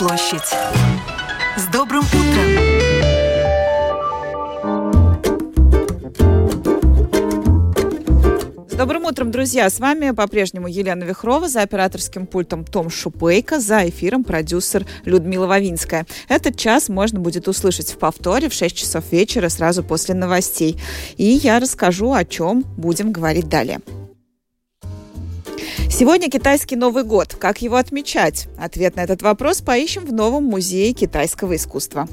площадь. С добрым утром! Добрым утром, друзья! С вами по-прежнему Елена Вихрова, за операторским пультом Том Шупейко, за эфиром продюсер Людмила Вавинская. Этот час можно будет услышать в повторе в 6 часов вечера сразу после новостей. И я расскажу, о чем будем говорить далее. Сегодня китайский Новый год. Как его отмечать? Ответ на этот вопрос поищем в новом музее китайского искусства.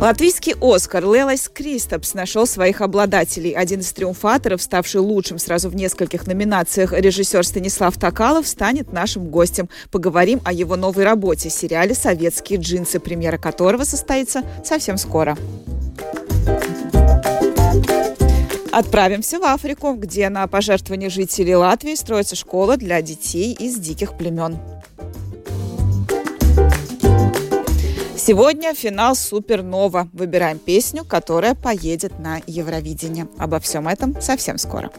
Латвийский «Оскар» Лелас Кристопс нашел своих обладателей. Один из триумфаторов, ставший лучшим сразу в нескольких номинациях, режиссер Станислав Токалов, станет нашим гостем. Поговорим о его новой работе – сериале «Советские джинсы», премьера которого состоится совсем скоро. Отправимся в Африку, где на пожертвование жителей Латвии строится школа для детей из диких племен. Сегодня финал Супернова. Выбираем песню, которая поедет на Евровидение. Обо всем этом совсем скоро.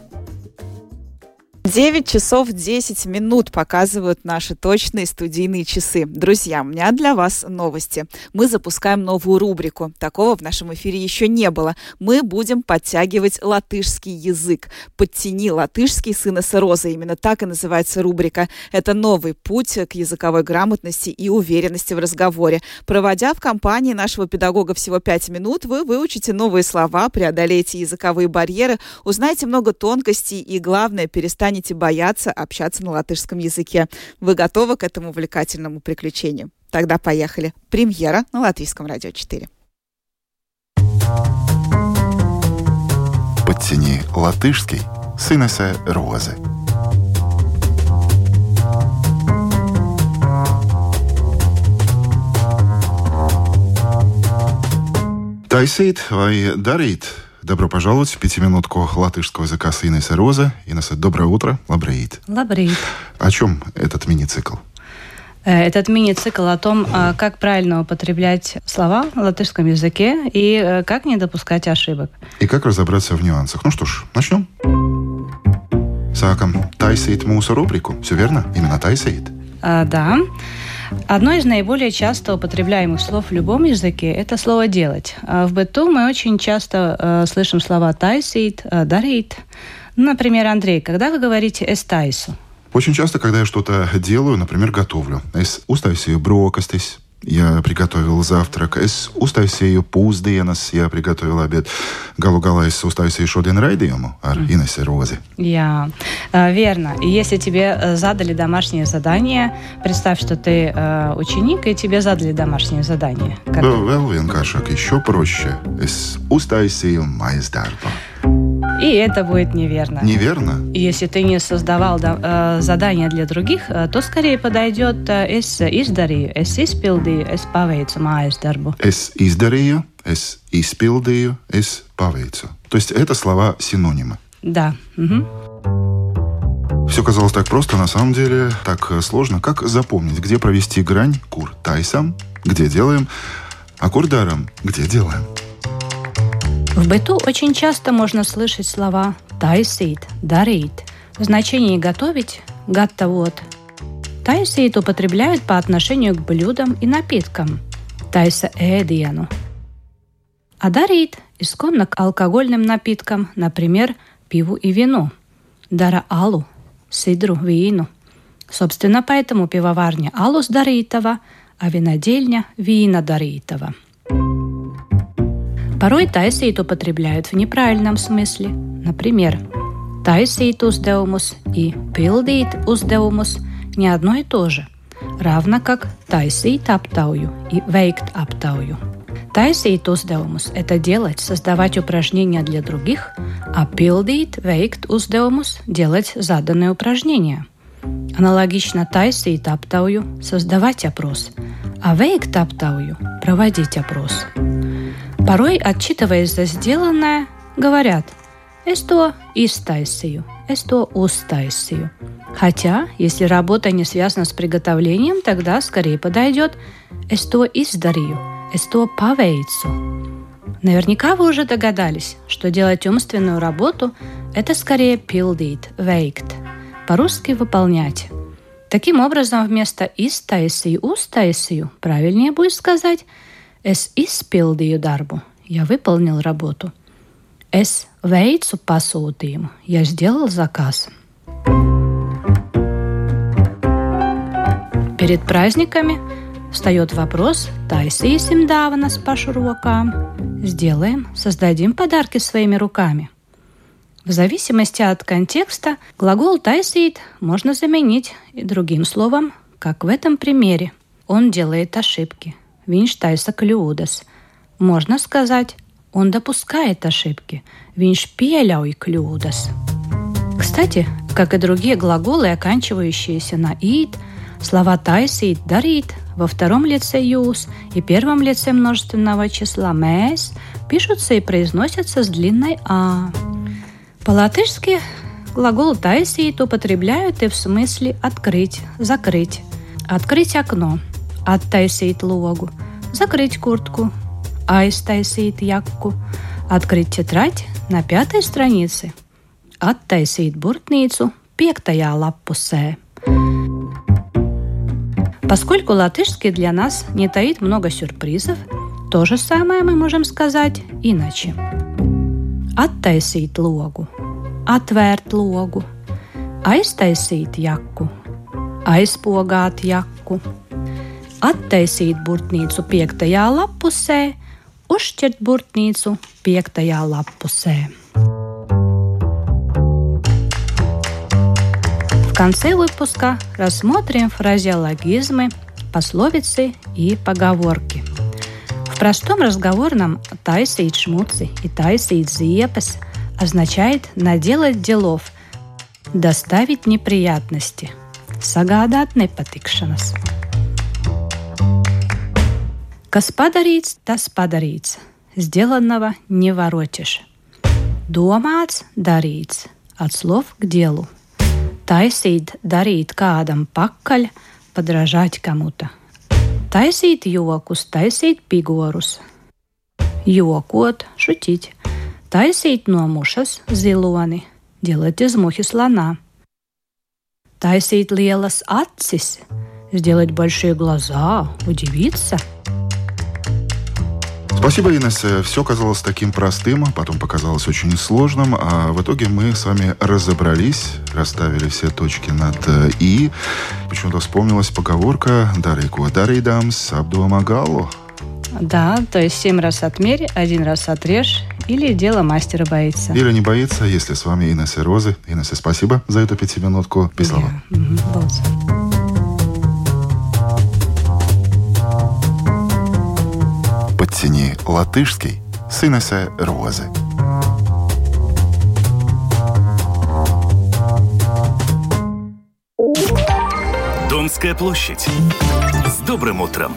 9 часов 10 минут показывают наши точные студийные часы. Друзья, у меня для вас новости. Мы запускаем новую рубрику. Такого в нашем эфире еще не было. Мы будем подтягивать латышский язык. «Подтяни латышский сын Роза». Именно так и называется рубрика. Это новый путь к языковой грамотности и уверенности в разговоре. Проводя в компании нашего педагога всего 5 минут, вы выучите новые слова, преодолеете языковые барьеры, узнаете много тонкостей и, главное, перестанете станете бояться общаться на латышском языке. Вы готовы к этому увлекательному приключению? Тогда поехали. Премьера на Латвийском радио 4. Подтяни латышский с Инесой Розой. Taisīt vai darīt Добро пожаловать в пятиминутку латышского языка с Инесой Роза. Инесса, доброе утро. Labrīt. Labrīt. О чем этот мини-цикл? Э, этот мини-цикл о том, а, как правильно употреблять слова в латышском языке и э, как не допускать ошибок. И как разобраться в нюансах. Ну что ж, начнем. Сакам taisīt mūsu рубрику. Все верно? Именно taisīt? А, да. Одно из наиболее часто употребляемых слов в любом языке – это слово «делать». А в быту мы очень часто э, слышим слова «тайсит», э, «дарит». Например, Андрей, когда вы говорите «es taisu»? Очень часто, когда я что-то делаю, например, готовлю. Es uztaisīju brokastis, я приготовил завтрак. Es uztaisīju pusdienas, я приготовил обед. Galu galā es uztaisīju šodien raidījumu ar mm. Рози. Я. Yeah. Верно. Если тебе э, задали домашнее задание, представь, что ты э, ученик, и тебе задали домашнее задание. Как... Vēl vienkāršāk, еще проще. Es uztaisīju mājas darbu. И это будет неверно. Неверно? Если ты не создавал э, задания для других, э, то скорее подойдет э, «es izdarīju», «es izpildīju», «es paveicu mājas darbu». «Es izdarīju», «es izpildīju», «es paveicu». То есть это слова синонимы. Да. Угу. Все казалось так просто, на самом деле так сложно. Как запомнить, где провести грань кур тайсам, где делаем, а курдаром, где делаем? В быту очень часто можно слышать слова «тайсит», «дарит» в значении «готовить», «гаттавот». Тайсит употребляют по отношению к блюдам и напиткам – тайса эдиану. А дарит исконно к алкогольным напиткам, например, пиву и вину – дара алу, сидру, вину. Собственно, поэтому пивоварня алус даритова, а винодельня – вина даритова – Порой taisīt употребляют в неправильном смысле. Например, taisīt uzdevumus и пилдīt uzdevumus не одно и то же, равно как taisīt aptauju и veikt aptauju. Taisīt uzdevumus – это делать, создавать упражнения для других, а pildīt, veikt uzdevumus – делать заданные упражнения. Аналогично taisīt aptauju – создавать опрос, а veikt aptauju – проводить опрос. Порой, отчитываясь за сделанное, говорят «es to iztaisīju», «es to uztaisīju». Хотя, если работа не связана с приготовлением, тогда скорее подойдет «es to izdarīju», «es to paveicu». Наверняка вы уже догадались, что делать умственную работу – это скорее pildīt, veikt. По-русски – выполнять. Таким образом, вместо «изтаисию», «устаисию» правильнее будет сказать «es izpildīju дарбу», «я выполнил работу», «es veicu pasūtījumu», «я сделал заказ». Перед праздниками встает вопрос «Taisīsim dāvanas pašu рукам», «Сделаем, создадим подарки своими руками». В зависимости от контекста глагол «тайсит» можно заменить и другим словом, как в этом примере. Он делает ошибки. Viņš taisa kļūdas. Можно сказать «он допускает ошибки». Viņš pieļauj kļūdas. Кстати, как и другие глаголы, оканчивающиеся на «ит», Слова «taisīt», «darīt» во втором лице «jūs» и первом лице множественного числа «mēs» пишутся и произносятся с длинной «а». По-латышски глагол «taisīt» употребляют и в смысле «открыть», «закрыть». Открыть окно, оттайсīt логу, закрыть куртку, aiztaisīt якку, открыть тетрадь на пятой странице, оттайсīt буртницу пектая лаппусē. Поскольку латышский для нас не таит много сюрпризов, то же самое мы можем сказать иначе. Attaisīt logu, atvērt logu, aiztaisīt jaku, aizpogāt jaku, attaisīt burtnīcu piektajā lapusē, uzšķirt burtnīcu piektajā lapusē. конце выпуска рассмотрим фразеологизмы, пословицы и поговорки. В простом разговорном «тайсīt шмуци» и «тайсīt ziepes» означает «наделать делов», «доставить неприятности», «sagādāt nepatikšanas». Kas padarīts, tas padarīts. Сделанного не воротишь. Domāts, darīts. От слов к делу – taisīt, darīt kādam pakaļ, подражать кому-то. Taisīt jokus, taisīt pigorus, jokot, šutить, taisīt no mušas ziloni, делать из мухи слона, taisīt lielas acis, сделать большие глаза, удивиться – Спасибо, Инесса. Э, Все казалось таким простым, а потом показалось очень сложным, а в итоге мы с вами разобрались, расставили все точки над «и». Почему-то вспомнилась поговорка «Дарейку дарейдамс абдуамагалу». Да, то есть семь раз отмерь, один раз отрежь, или дело мастера боится. Или не боится, если с вами Инесса Розы. Инесса, спасибо за эту пятиминутку. Пислава. Yeah. Ціні латишський синесе рози. Домская площадь. С добрым утром!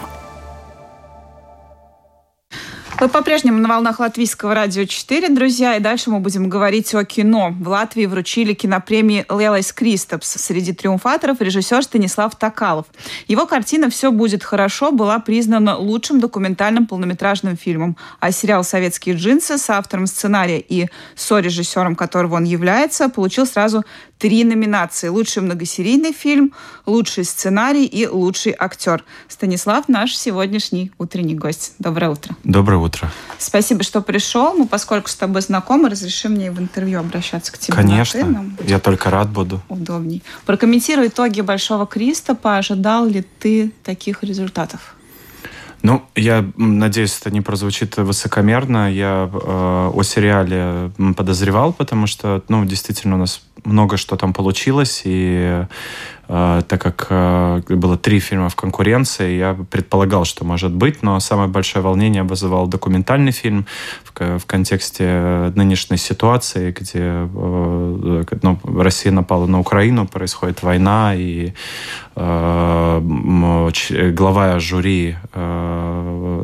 Вы по-прежнему на волнах Латвийского радио 4, друзья, и дальше мы будем говорить о кино. В Латвии вручили кинопремии Лелайс Кристопс. Среди триумфаторов режиссер Станислав Токалов. Его картина «Все будет хорошо» была признана лучшим документальным полнометражным фильмом. А сериал «Советские джинсы» с автором сценария и сорежиссером которого он является, получил сразу три номинации. Лучший многосерийный фильм, лучший сценарий и лучший актер. Станислав наш сегодняшний утренний гость. Доброе утро. Доброе утро. Спасибо, что пришел. Мы, поскольку с тобой знакомы, разреши мне в интервью обращаться к тебе. Конечно. Я только рад буду. Удобней. Прокомментируй итоги Большого Кристопа. Ожидал ли ты таких результатов? Ну, я надеюсь, это не прозвучит высокомерно. Я э, о сериале подозревал, потому что, ну, действительно, у нас много что там получилось, и э, так как э, было три фильма в конкуренции, я предполагал, что может быть, но самое большое волнение вызывал документальный фильм в, в контексте нынешней ситуации, где э, ну, Россия напала на Украину, происходит война, и э, глава жюри, э,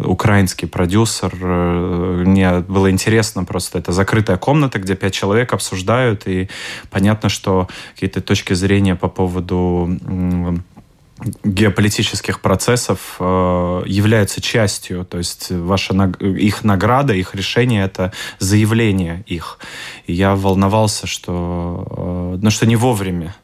украинский продюсер, э, мне было интересно просто, это закрытая комната, где пять человек обсуждают, и понятно, что какие-то точки зрения по поводу геополитических процессов э, являются частью, то есть ваша их награда, их решение это заявление их. И я волновался, что, э, ну, что не вовремя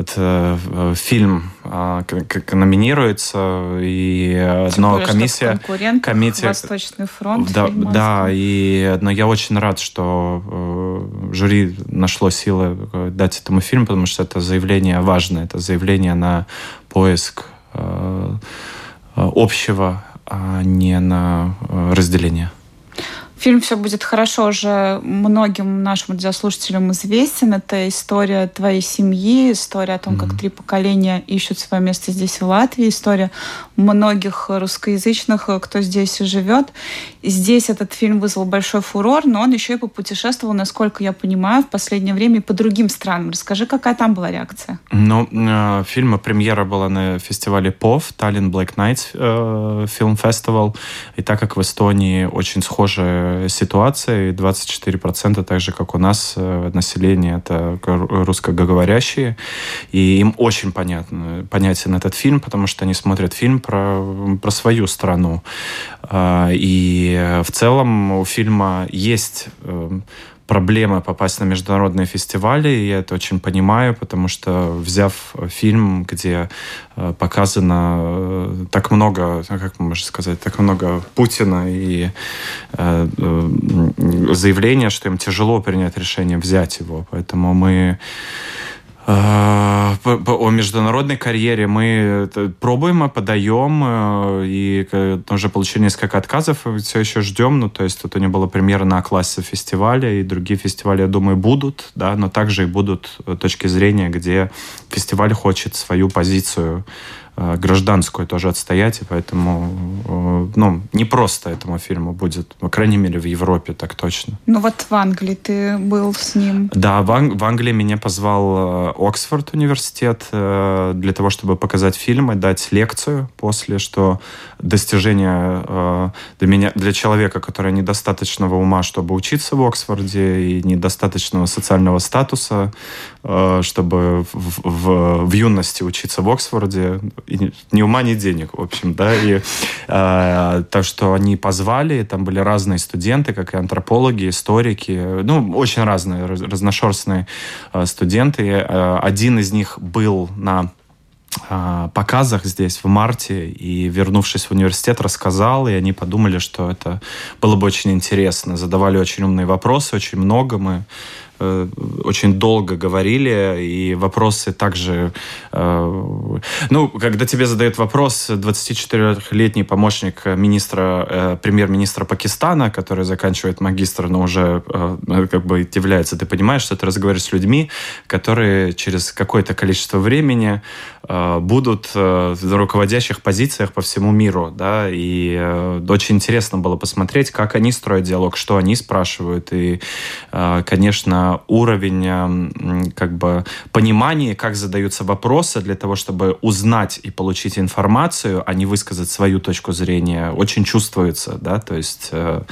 этот фильм как номинируется, и Тем но более, комиссия... комиссия Восточный фронт. Да, да, и но я очень рад, что э, жюри нашло силы дать этому фильму, потому что это заявление важное, это заявление на поиск э, общего, а не на разделение. Фильм «Все будет хорошо» уже многим нашим радиослушателям известен. Это история твоей семьи, история о том, mm-hmm. как три поколения ищут свое место здесь, в Латвии, история многих русскоязычных, кто здесь живет. И здесь этот фильм вызвал большой фурор, но он еще и попутешествовал, насколько я понимаю, в последнее время по другим странам. Расскажи, какая там была реакция? Ну, э, фильма премьера была на фестивале ПОВ, Tallinn Black Nights э, Film Festival. И так как в Эстонии очень схожие ситуация, и 24% так же, как у нас, э, население это русскоговорящие, и им очень понятно, понятен этот фильм, потому что они смотрят фильм про, про свою страну. А, и в целом у фильма есть э, проблема попасть на международные фестивали, и я это очень понимаю, потому что взяв фильм, где э, показано э, так много, ну, как можно сказать, так много Путина и заявления, что им тяжело принять решение взять его, поэтому мы о международной карьере мы пробуем, подаем, э, и уже получили несколько отказов, все еще ждем. Ну, то есть у него было премьера на классе фестиваля, и другие фестивали, я думаю, будут, да, но также и будут э, точки зрения, где фестиваль хочет свою позицию Э, гражданскую тоже отстоять, и поэтому э, ну, не просто этому фильму будет, по крайней мере, в Европе так точно. Ну вот в Англии ты был с ним. Да, в, Ан- в Англии меня позвал э, Оксфорд университет для того, чтобы показать фильм и дать лекцию после, что достижение для меня, для человека, который недостаточного ума, чтобы учиться в Оксфорде, и недостаточного социального статуса, чтобы в, в, в юности учиться в Оксфорде, ни ума, ни денег, в общем, да, и э, то, что они позвали, там были разные студенты, как и антропологи, историки, ну, очень разные, разношерстные э, студенты. Э, один из них был на показах здесь в марте и, вернувшись в университет, рассказал, и они подумали, что это было бы очень интересно. Задавали очень умные вопросы, очень много мы Э, очень долго говорили, и вопросы также... Э, ну, когда тебе задают вопрос 24-летний помощник министра, э, премьер-министра Пакистана, который заканчивает магистр, но уже как бы является, ты понимаешь, что ты разговариваешь с людьми, которые через какое-то количество времени будут в руководящих позициях по всему миру, да, и очень интересно было посмотреть, как они строят диалог, что они спрашивают, и, конечно, уровень как бы понимания, как задаются вопросы для того, чтобы узнать и получить информацию, а не высказать свою точку зрения, очень чувствуется, да, то есть э,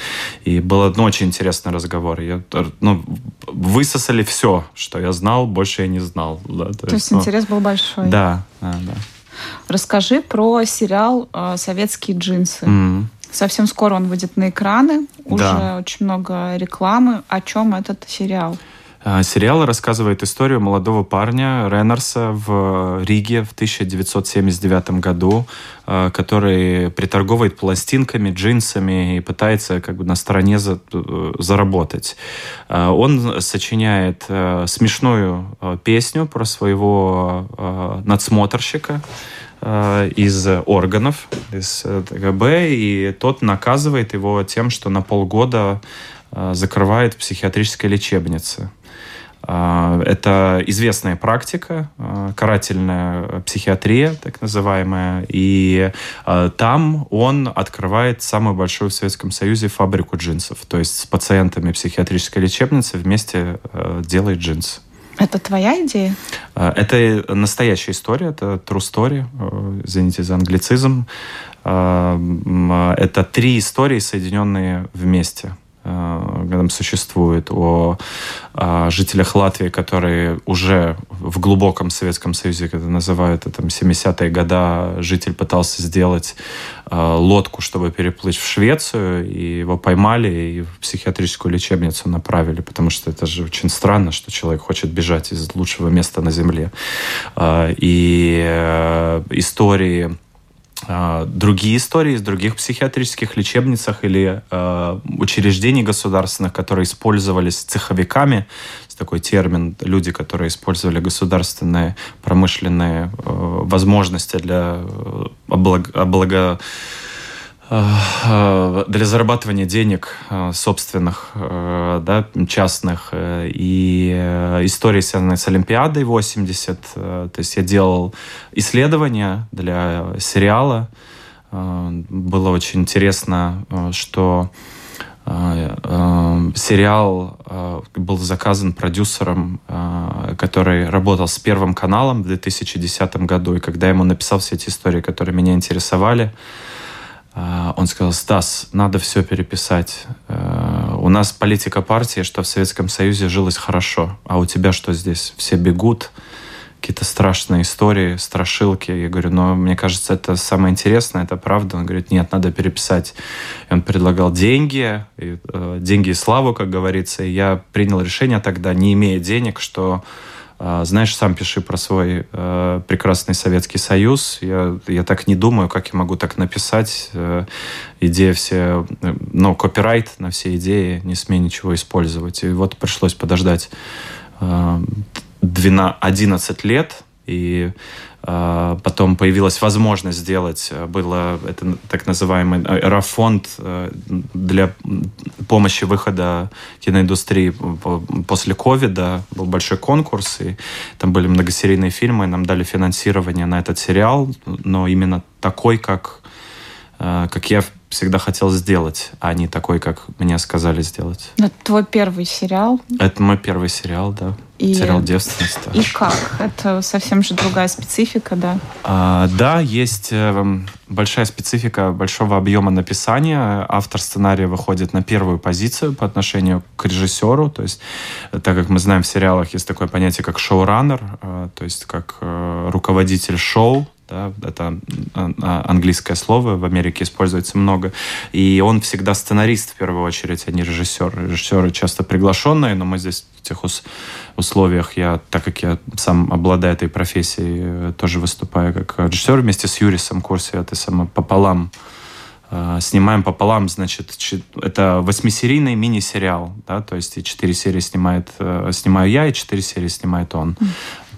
и был ну, очень интересный разговор. Я, ну, высосали все, что я знал, больше я не знал. Да, то, то есть, есть ну, интерес был большой. Да, да, да. Расскажи про сериал э, «Советские джинсы». Mm-hmm. Совсем скоро он выйдет на экраны. Уже да. очень много рекламы. О чем этот сериал? А, сериал рассказывает историю молодого парня Реннерса в Риге в 1979 году, а, который приторговывает пластинками, джинсами и пытается как бы на стороне за, заработать. А, он сочиняет смешную песню про своего надсмотрщика, из органов, из ТГБ, и тот наказывает его тем, что на полгода закрывает в психиатрической лечебнице. А, это известная практика, а, карательная психиатрия, так называемая. И а, там он открывает самую большую в Советском Союзе фабрику джинсов. То есть с пациентами психиатрической лечебницы вместе делает джинсы. Это твоя идея? Это настоящая история, это true story, извините за англицизм. Это три истории, соединенные вместе. Там существует, о, о жителях Латвии, которые уже в глубоком Советском Союзе, когда называют это там 70-е годы, житель пытался сделать лодку, чтобы переплыть в Швецию, и его поймали и в психиатрическую лечебницу направили, потому что это же очень странно, что человек хочет бежать из лучшего места на Земле. И э, истории а, другие истории из других психиатрических лечебницах или э, учреждений государственных, которые использовались цеховиками, такой термин, люди, которые использовали государственные промышленные э, возможности для облаг, облага Э, для зарабатывания денег э, собственных, э, да, частных. И истории, связанные с Олимпиадой 80. То есть я делал исследования для сериала. Было очень интересно, что сериал был заказан продюсером, который работал с Первым каналом в 2010 году. И когда я ему написал все эти истории, которые меня интересовали, он сказал, Стас, надо все переписать. Э, у нас политика партии, что в Советском Союзе жилось хорошо, а у тебя что здесь? Все бегут, какие-то страшные истории, страшилки. Я говорю, но мне кажется, это самое интересное, это правда. Он говорит, нет, надо переписать. И он предлагал деньги, и, э, деньги и славу, как говорится. И я принял решение тогда, не имея денег, что а, знаешь, сам пиши про свой э, прекрасный Советский Союз. Я, я так не думаю, как я могу так написать. Э, идея все, э, ну, копирайт на все идеи, не смей ничего использовать. И вот пришлось подождать э, 12, 11 лет, и а, потом появилась возможность сделать, э, было это так называемый аэрофонд э, для помощи выхода киноиндустрии после ковида. Был большой конкурс, и там были многосерийные фильмы, нам дали финансирование на этот сериал, но именно такой, как, э, как я всегда хотел сделать, а не такой, как мне сказали сделать. Это твой первый сериал? Это мой первый сериал, да. И... Сериал девственность. И как? Это совсем же другая специфика, да? А, да, есть э, большая специфика большого объема написания. Автор сценария выходит на первую позицию по отношению к режиссеру. То есть, так как мы знаем в сериалах, есть такое понятие, как шоураннер, э, то есть как э, руководитель шоу, да, это а, а, английское слово, в Америке используется много, и он всегда сценарист в первую очередь, а не режиссер. Режиссеры часто приглашенные, но мы здесь в тех условиях, я, так как я сам обладаю этой профессией, э, тоже выступаю как режиссер вместе с Юрисом Курси, это само пополам а, снимаем пополам, значит, это восьмисерийный мини-сериал, да, то есть и четыре серии снимает, э, снимаю я, и четыре серии снимает он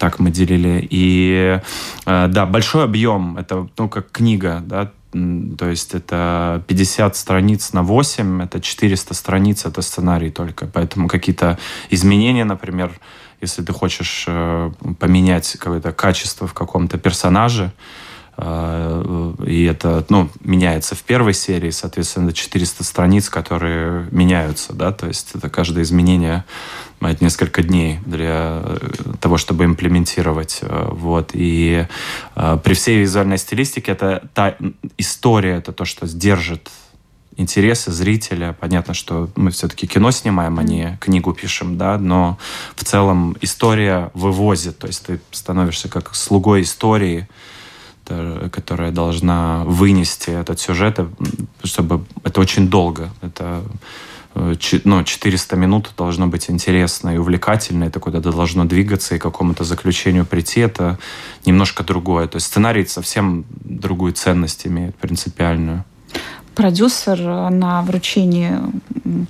так мы делили. И э, да, большой объем, это ну как книга, да, то есть это 50 страниц на 8, это 400 страниц, это сценарий только. Поэтому какие-то изменения, например, если ты хочешь э, поменять какое-то качество в каком-то персонаже, э, и это ну, меняется в первой серии, соответственно, 400 страниц, которые меняются, да, то есть это каждое изменение это несколько дней для э, того, чтобы имплементировать. Э, вот. И э, при всей визуальной стилистике это та история, это то, что сдержит интересы зрителя. Понятно, что мы все-таки кино снимаем, а не книгу пишем, да, но в целом история вывозит, то есть ты становишься как слугой истории, которая должна вынести этот сюжет, чтобы это очень долго. Это ну, 400 минут должно быть интересно и увлекательно, это куда-то должно двигаться и к какому-то заключению прийти, это немножко другое. То есть сценарий совсем другую ценность имеет, принципиальную. Продюсер на вручении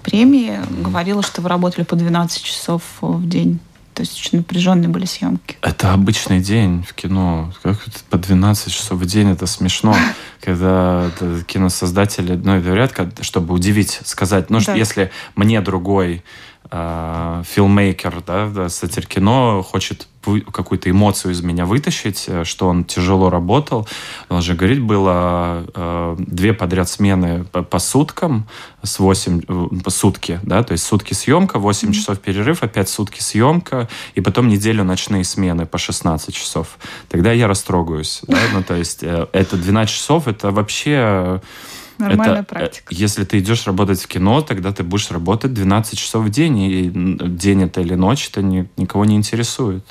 премии говорила, что вы работали по 12 часов в день. То есть очень напряженные были съемки. Это обычный день в кино. Как по 12 часов в день это смешно, когда киносоздатели, ну, говорят, чтобы удивить, сказать, ну, да. если мне другой э, филмейкер, да, сатир кино хочет какую-то эмоцию из меня вытащить, э, что он тяжело работал. Он же говорить было э, две подряд смены по, по суткам, с 8 э, по сутки, да, то есть сутки съемка, 8 mm-hmm. часов перерыв, опять сутки съемка, и потом неделю ночные смены по 16 часов. Тогда я растрогаюсь, да, ну, то есть э, это 12 часов, это вообще Нормальная это, практика. Если ты идешь работать в кино, тогда ты будешь работать 12 часов в день, и день это или ночь, это ни, никого не интересует.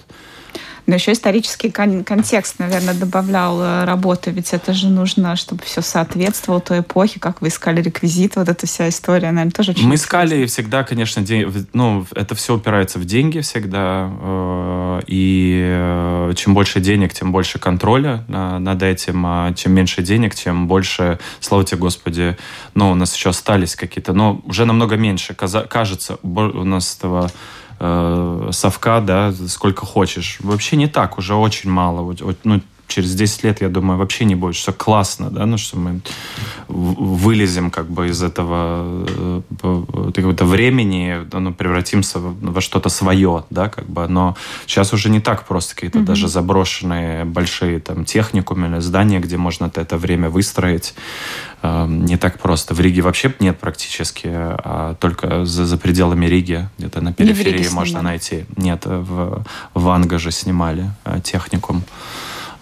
Но еще исторический кон- контекст, наверное, добавлял э, работы, ведь это же нужно, чтобы все соответствовало той эпохе, как вы искали реквизиты, вот эта вся история, наверное, тоже очень Мы искали всегда, конечно, день, ну, это все упирается в деньги всегда, э, и э, чем больше денег, тем больше контроля над этим, а чем меньше денег, тем больше, слава тебе, Господи, ну, у нас еще остались какие-то, но уже намного меньше, кажется, у нас этого э, совка, да, сколько хочешь. Вообще не так, уже очень мало. Ну, через 10 лет, я думаю, вообще не будет, что классно, да, ну, что мы вылезем как бы из этого э, какого-то времени, ну, превратимся во что-то свое, да, как бы, но сейчас уже не так просто какие-то mm-hmm. даже заброшенные большие там техникумы или здания, где можно это время выстроить, эм, не так просто. В Риге вообще нет практически, а только за, за пределами Риги, где-то на периферии можно найти. Нет, в, в Анга же снимали э, техникум.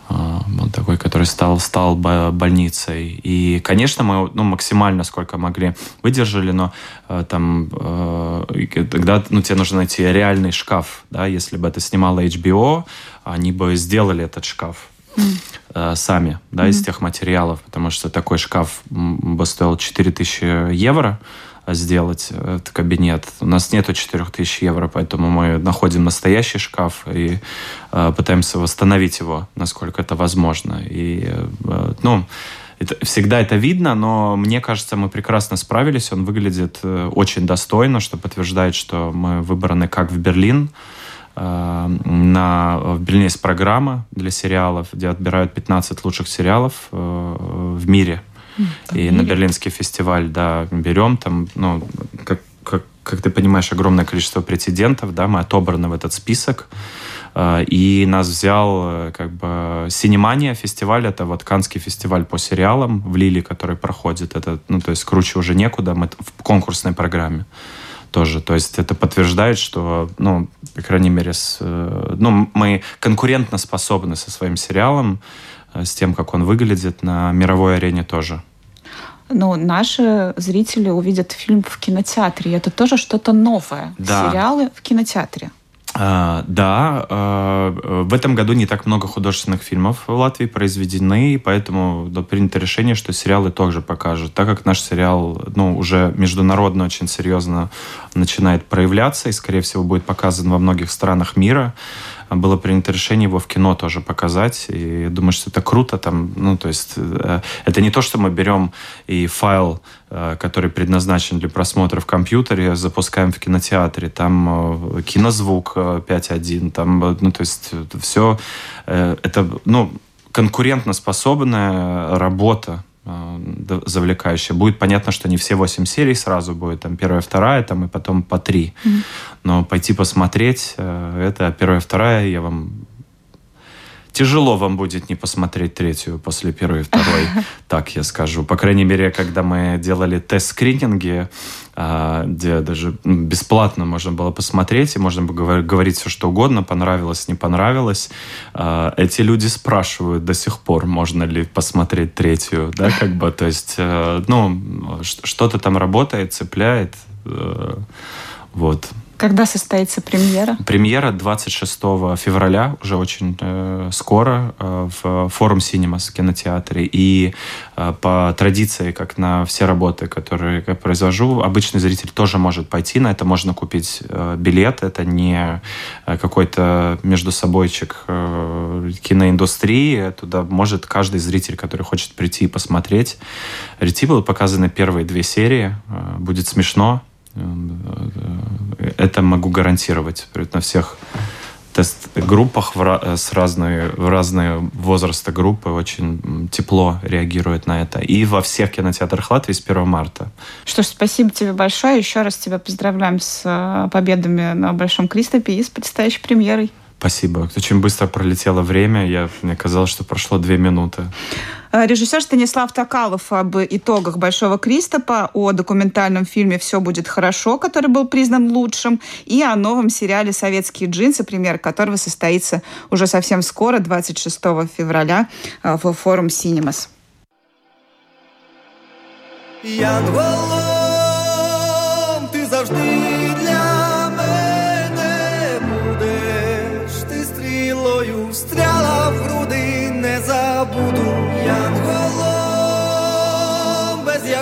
А, он такой, который стал, стал больницей. И, конечно, мы ну, максимально сколько могли выдержали, но э, там э, тогда ну, тебе нужно найти реальный шкаф. Да? Если бы это снимало HBO, они бы сделали этот шкаф mm. сами, да, mm-hmm. из тех материалов, потому что такой шкаф бы стоил 4000 евро, сделать этот кабинет. У нас нету 4000 евро, поэтому мы находим настоящий шкаф и э, пытаемся восстановить его, насколько это возможно. И, э, ну, это, всегда это видно, но мне кажется, мы прекрасно справились. Он выглядит э, очень достойно, что подтверждает, что мы выбраны как в Берлин. Э, на, в Берлине есть программа для сериалов, где отбирают 15 лучших сериалов э, в мире – и на Берлинский фестиваль, да, берем там, ну, как, как, как ты понимаешь, огромное количество прецедентов, да, мы отобраны в этот список. А, и нас взял э, как бы Синемания фестиваль, это вот Канский фестиваль по сериалам в Лиле, который проходит. Это, ну, то есть круче уже некуда, мы в конкурсной программе тоже. То есть это подтверждает, что, ну, по крайней мере, с, э, ну, мы конкурентно способны со своим сериалом, с тем, как он выглядит на мировой арене тоже ну, наши зрители увидят фильм в кинотеатре. Это тоже что-то новое. Да. Сериалы в кинотеатре. А, да, а, в этом году не так много художественных фильмов в Латвии произведены, и поэтому да, принято решение, что сериалы тоже покажут. Так как наш сериал ну, уже международно очень серьезно начинает проявляться и, скорее всего, будет показан во многих странах мира, было принято решение его в кино тоже показать. И думаю, что это круто. Там, ну, то есть, э, это не то, что мы берем и файл, э, который предназначен для просмотра в компьютере, запускаем в кинотеатре. Там э, кинозвук 5.1, там, ну, то есть, все это, ну, конкурентоспособная работа завлекающая. Будет понятно, что не все восемь серий сразу будет, там первая, вторая, там и потом по три. Mm-hmm. Но пойти посмотреть, э, это первая, вторая, я вам тяжело вам будет не посмотреть третью после первой и второй, так я скажу. По крайней мере, когда мы делали тест-скрининги, а, где даже бесплатно можно было посмотреть, и можно было говорить все, что угодно, понравилось, не понравилось. А, эти люди спрашивают до сих пор, можно ли посмотреть третью, да, как бы, то есть, э, ну, что-то там работает, цепляет, э, вот. Когда состоится премьера? Премьера 26 февраля, уже очень э, скоро, э, в форум Синемас в кинотеатре. И э, по традиции, как на все работы, которые я произвожу, обычный зритель тоже может пойти на это. Можно купить э, билет. Это не э, какой-то между собойчик э, киноиндустрии. Туда может каждый зритель, который хочет прийти и посмотреть. Рети были показаны первые две серии. Э, будет смешно это могу гарантировать на всех тест-группах с разные, в разные возраста группы очень тепло реагируют на это. И во всех кинотеатрах Латвии с 1 марта. Что ж, спасибо тебе большое. Еще раз тебя поздравляем с э, победами на Большом Кристопе и с предстоящей премьерой. Спасибо. Очень быстро пролетело время. Я, мне казалось, что прошло две минуты. Э, режиссер Станислав Токалов об итогах «Большого Кристопа», о документальном фильме «Все будет хорошо», который был признан лучшим, и о новом сериале «Советские джинсы», премьер которого состоится уже совсем скоро, 26 февраля, э, в форум «Синемас». Ти завжди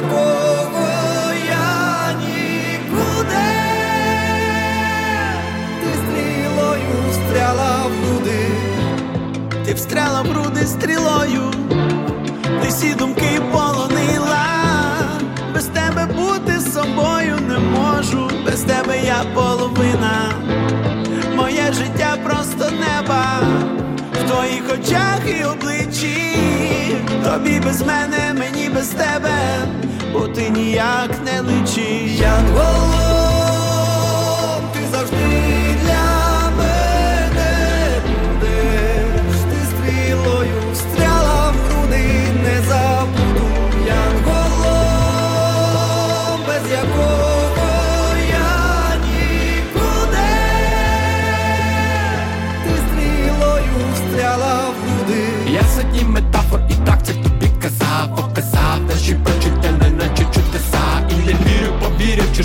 якого я нікуди, ти стрілою стріла в груди, встряла в груди стрілою, ти всі думки полонила. Без тебе бути собою не можу, без тебе я половина, моє життя просто неба, в твоїх очах і обличчі, тобі без мене, мені без тебе, бо ти ніяк не личиш Янголом,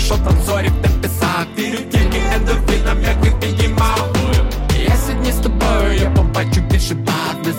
повірю, чи що там зорів не писав Вірю тільки ендорфінам, яких підіймав Я сьогодні з тобою, я побачу більше баз Не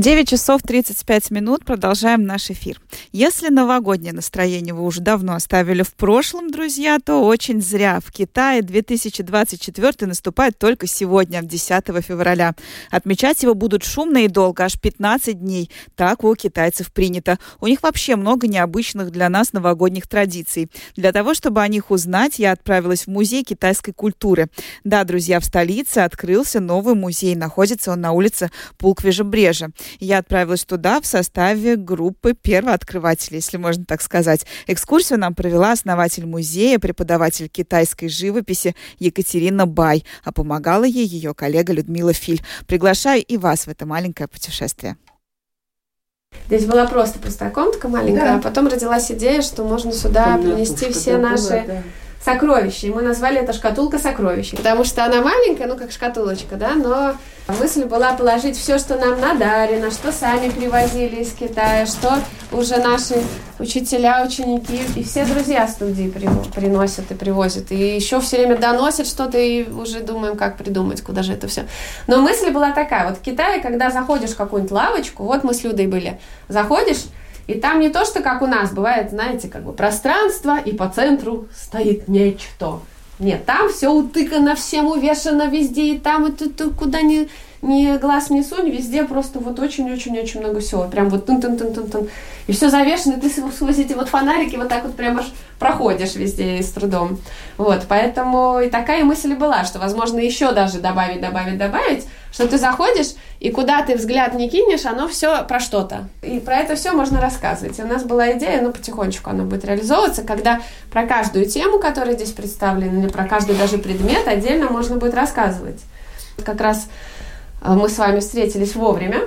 9 часов 35 минут. Продолжаем наш эфир. Если новогоднее настроение вы уже давно оставили в прошлом, друзья, то очень зря. В Китае 2024 наступает только сегодня, 10 февраля. Отмечать его будут шумно и долго, аж 15 дней. Так у китайцев принято. У них вообще много необычных для нас новогодних традиций. Для того, чтобы о них узнать, я отправилась в музей китайской культуры. Да, друзья, в столице открылся новый музей. Находится он на улице Пулквежебрежа. Я отправилась туда в составе группы первооткрывателей, если можно так сказать. Экскурсию нам провела основатель музея, преподаватель китайской живописи Екатерина Бай, а помогала ей ее коллега Людмила Филь. Приглашаю и вас в это маленькое путешествие. Здесь была просто пустая комнатка маленькая, Да. а потом родилась идея, что можно сюда принести все наши да. Сокровища. И мы назвали это шкатулка сокровищ. Потому что она маленькая, ну как шкатулочка, да, но мысль была положить все, что нам надарено, что сами привозили из Китая, что уже наши учителя, ученики и все друзья студии при- приносят и привозят. И еще все время доносят что-то, и уже думаем, как придумать, куда же это все. Но мысль была такая, вот в Китае, когда заходишь в какую-нибудь лавочку, вот мы с Людой были, заходишь, и там не то, что как у нас бывает, знаете, как бы пространство, и по центру стоит нечто. Нет, там все утыкано, всем увешано везде, и там, и тут, и куда ни, ни глаз не сунь, везде просто вот очень-очень-очень много всего. Прям вот тун тун тун тун тун И все завешено, и ты сквозь эти вот фонарики вот так вот прям аж проходишь везде с трудом. Вот, поэтому и такая мысль была, что, возможно, еще даже добавить, добавить, добавить, что ты заходишь, и куда ты взгляд не кинешь, оно все про что-то. И про это все можно рассказывать. И у нас была идея, ну, потихонечку оно будет реализовываться, когда про каждую тему, которая здесь представлена, или про каждый даже предмет отдельно можно будет рассказывать. Как раз мы с вами встретились вовремя.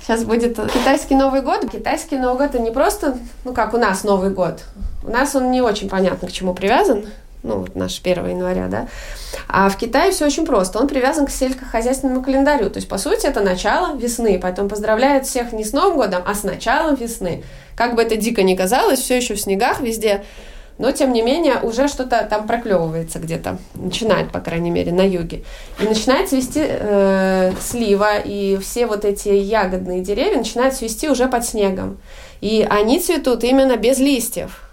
Сейчас будет китайский Новый год. Китайский Новый год это не просто, ну как у нас Новый год. У нас он не очень понятно к чему привязан. Ну, вот наш 1 января, да. А в Китае все очень просто. Он привязан к сельскохозяйственному календарю. То есть, по сути, это начало весны. Поэтому поздравляют всех не с Новым годом, а с началом весны. Как бы это дико ни казалось, все еще в снегах везде. Но, тем не менее, уже что-то там проклевывается где-то. Начинает, по крайней мере, на юге. И начинает цвести э, слива, и все вот эти ягодные деревья начинают цвести уже под снегом. И они цветут именно без листьев.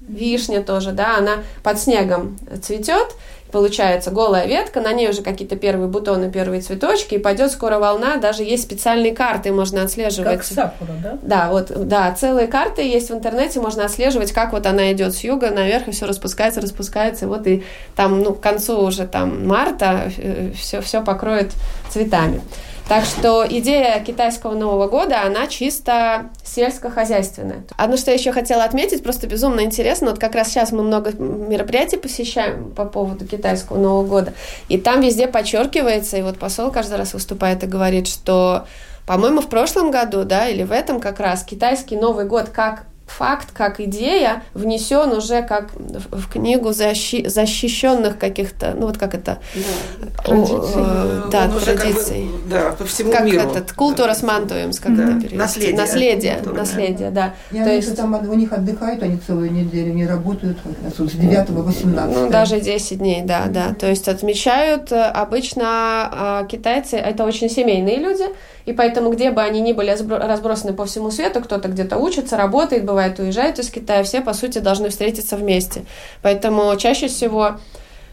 вишня тоже, да, она под снегом цветет, получается голая ветка, на ней уже какие-то первые бутоны, первые цветочки, и пойдет скоро волна, даже есть специальные карты, можно отслеживать. Как сакура, да? Да, вот, да, целые карты есть в интернете, можно отслеживать, как вот она идет с юга наверх, и все распускается, распускается, и вот и там, ну, к концу уже там марта все, э, все покроет цветами. Так что идея китайского Нового года, она чисто сельскохозяйственная. Одно, что я еще хотела отметить, просто безумно интересно, вот как раз сейчас мы много мероприятий посещаем по поводу китайского Нового года, и там везде подчеркивается, и вот посол каждый раз выступает и говорит, что по-моему, в прошлом году, да, или в этом как раз китайский Новый год как факт, как идея внесен уже как в книгу защи защищенных каких-то, ну вот как это, да, традиций, э, да, традиций. Как бы, да, по всему как миру. этот культура смантуемс, как да. это перевести? Наследие. Наследие, культура, наследие, да. И То есть там у них отдыхают, они целую неделю не работают, с 9 18 Ну, даже 10 дней, да, да. То есть отмечают э, обычно а, китайцы, это очень семейные люди, и поэтому, где бы они ни были разбросаны по всему свету, кто-то где-то учится, работает, бывает уезжает из Китая, все, по сути, должны встретиться вместе. Поэтому чаще всего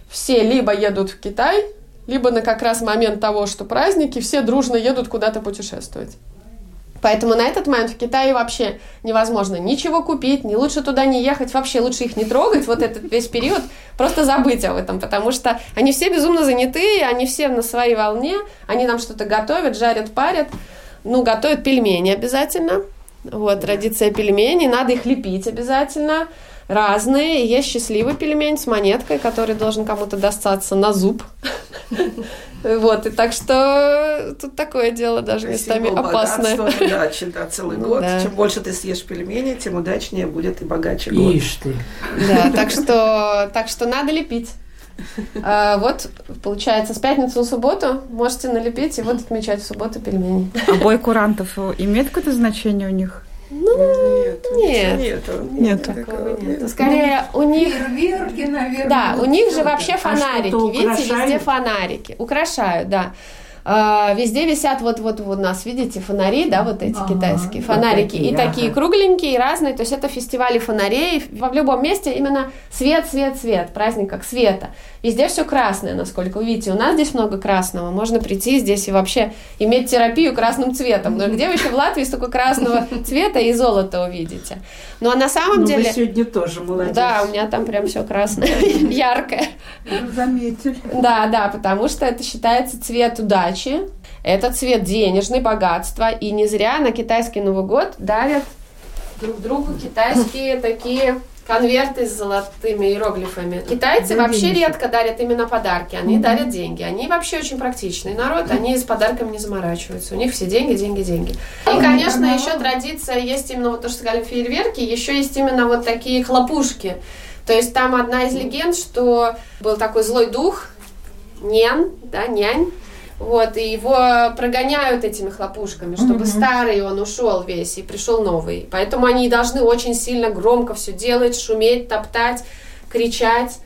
все либо едут в Китай, либо на как раз момент того, что праздники, все дружно едут куда-то путешествовать. Поэтому на этот момент в Китае вообще невозможно ничего купить, не лучше туда не ехать, вообще лучше их не трогать, вот этот весь период, просто забыть об этом, потому что они все безумно заняты, они все на своей волне, они нам что-то готовят, жарят, парят, ну, готовят пельмени обязательно, вот, традиция пельменей, надо их лепить обязательно, разные. Есть счастливый пельмень с монеткой, который должен кому-то достаться на зуб. Вот, и так что тут такое дело даже местами опасное. удачи, да, целый ну год. Чем больше ты съешь пельмени, тем удачнее будет и богаче год. Ишь ты. Да, так что, так что надо лепить. А, вот, получается, с пятницы на субботу можете налепить и вот отмечать в субботу пельмени. А бой курантов имеет какое-то значение у них? Ну, нет. Нет. Нету. Нет. Такого нет. Скорее, у них... Фейерверки, наверное. Да, у них же вообще А фонарики. Видите, везде фонарики. Украшают, да. А, везде висят вот вот у нас, видите, фонари, да, вот эти ага, китайские фонарики, такие, и ага. такие кругленькие, и разные, то есть это фестивали фонарей, в любом месте именно свет, свет, свет, праздник как света. Везде все красное, насколько вы видите, у нас здесь много красного, можно прийти здесь и вообще иметь терапию красным цветом, но где вы еще в Латвии столько красного цвета и золота увидите? Ну а на самом ну, деле... Вы сегодня тоже молодец. Да, у меня там прям все красное, яркое. Заметили. Да, да, потому что это считается цвет удачи, это цвет денежный, богатства, и не зря на китайский Новый год дарят друг другу китайские такие конверты с золотыми иероглифами. Китайцы да, вообще деньги. редко дарят именно подарки, они угу. дарят деньги. Они вообще очень практичный народ, они с подарками не заморачиваются. У них все деньги, деньги, деньги. И, конечно, еще традиция есть именно вот то, что сказали фейерверки, еще есть именно вот такие хлопушки. То есть там одна из легенд, что был такой злой дух, Нен, да, нянь, вот, и его прогоняют этими хлопушками, чтобы mm-hmm. старый он ушел весь и пришел новый. Поэтому они должны очень сильно громко все делать, шуметь, топтать, кричать.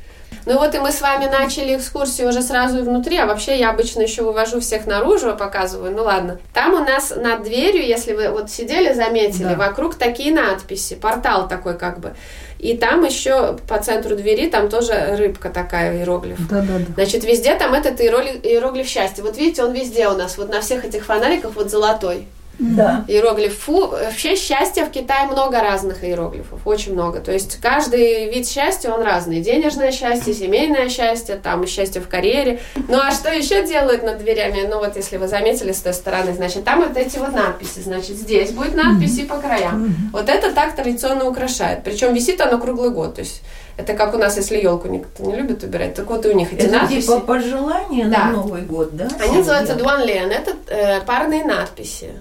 Ну вот и мы с вами начали экскурсию уже сразу и внутри, а вообще я обычно еще вывожу всех наружу, показываю, ну ладно. Там у нас над дверью, если вы вот сидели, заметили, да. вокруг такие надписи, портал такой как бы. И там еще по центру двери, там тоже рыбка такая, иероглиф. Да, да, да. Значит, везде там этот иероглиф, иероглиф счастья. Вот видите, он везде у нас, вот на всех этих фонариках вот золотой. Да. Иероглиф. Фу, вообще счастья в Китае много разных иероглифов, очень много. То есть каждый вид счастья, он разный. Денежное счастье, семейное счастье, там счастье в карьере. Ну а что еще делают над дверями? Ну вот если вы заметили с той стороны, значит там вот эти вот надписи. Значит здесь будет надписи по краям. Вот это так традиционно украшает. Причем висит оно круглый год. То есть это как у нас, если елку никто не любит убирать, так вот и у них эти это надписи. типа пожелания да. на Новый год, да? Они называются дуанлен. Это э, парные надписи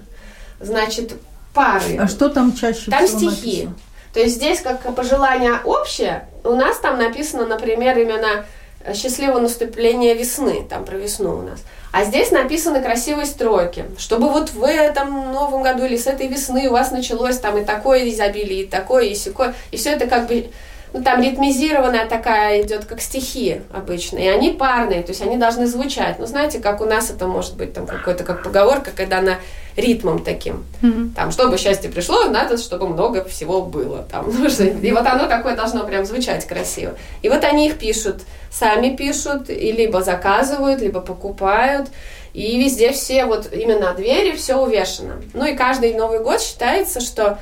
значит, пары. А что там чаще там всего стихи. Написано? То есть здесь как пожелание общее, у нас там написано, например, именно счастливого наступления весны, там про весну у нас. А здесь написаны красивые строки, чтобы вот в этом новом году или с этой весны у вас началось там и такое изобилие, и такое, и сякое. И все это как бы ну, там ритмизированная такая идет, как стихи обычно, и они парные, то есть они должны звучать. Ну, знаете, как у нас это может быть там какой-то как поговорка, когда она ритмом таким. Mm-hmm. Там, чтобы счастье пришло, надо, чтобы много всего было. Там, нужно, и вот оно такое должно прям звучать красиво. И вот они их пишут, сами пишут, и либо заказывают, либо покупают. И везде все, вот именно двери, все увешано. Ну и каждый Новый год считается, что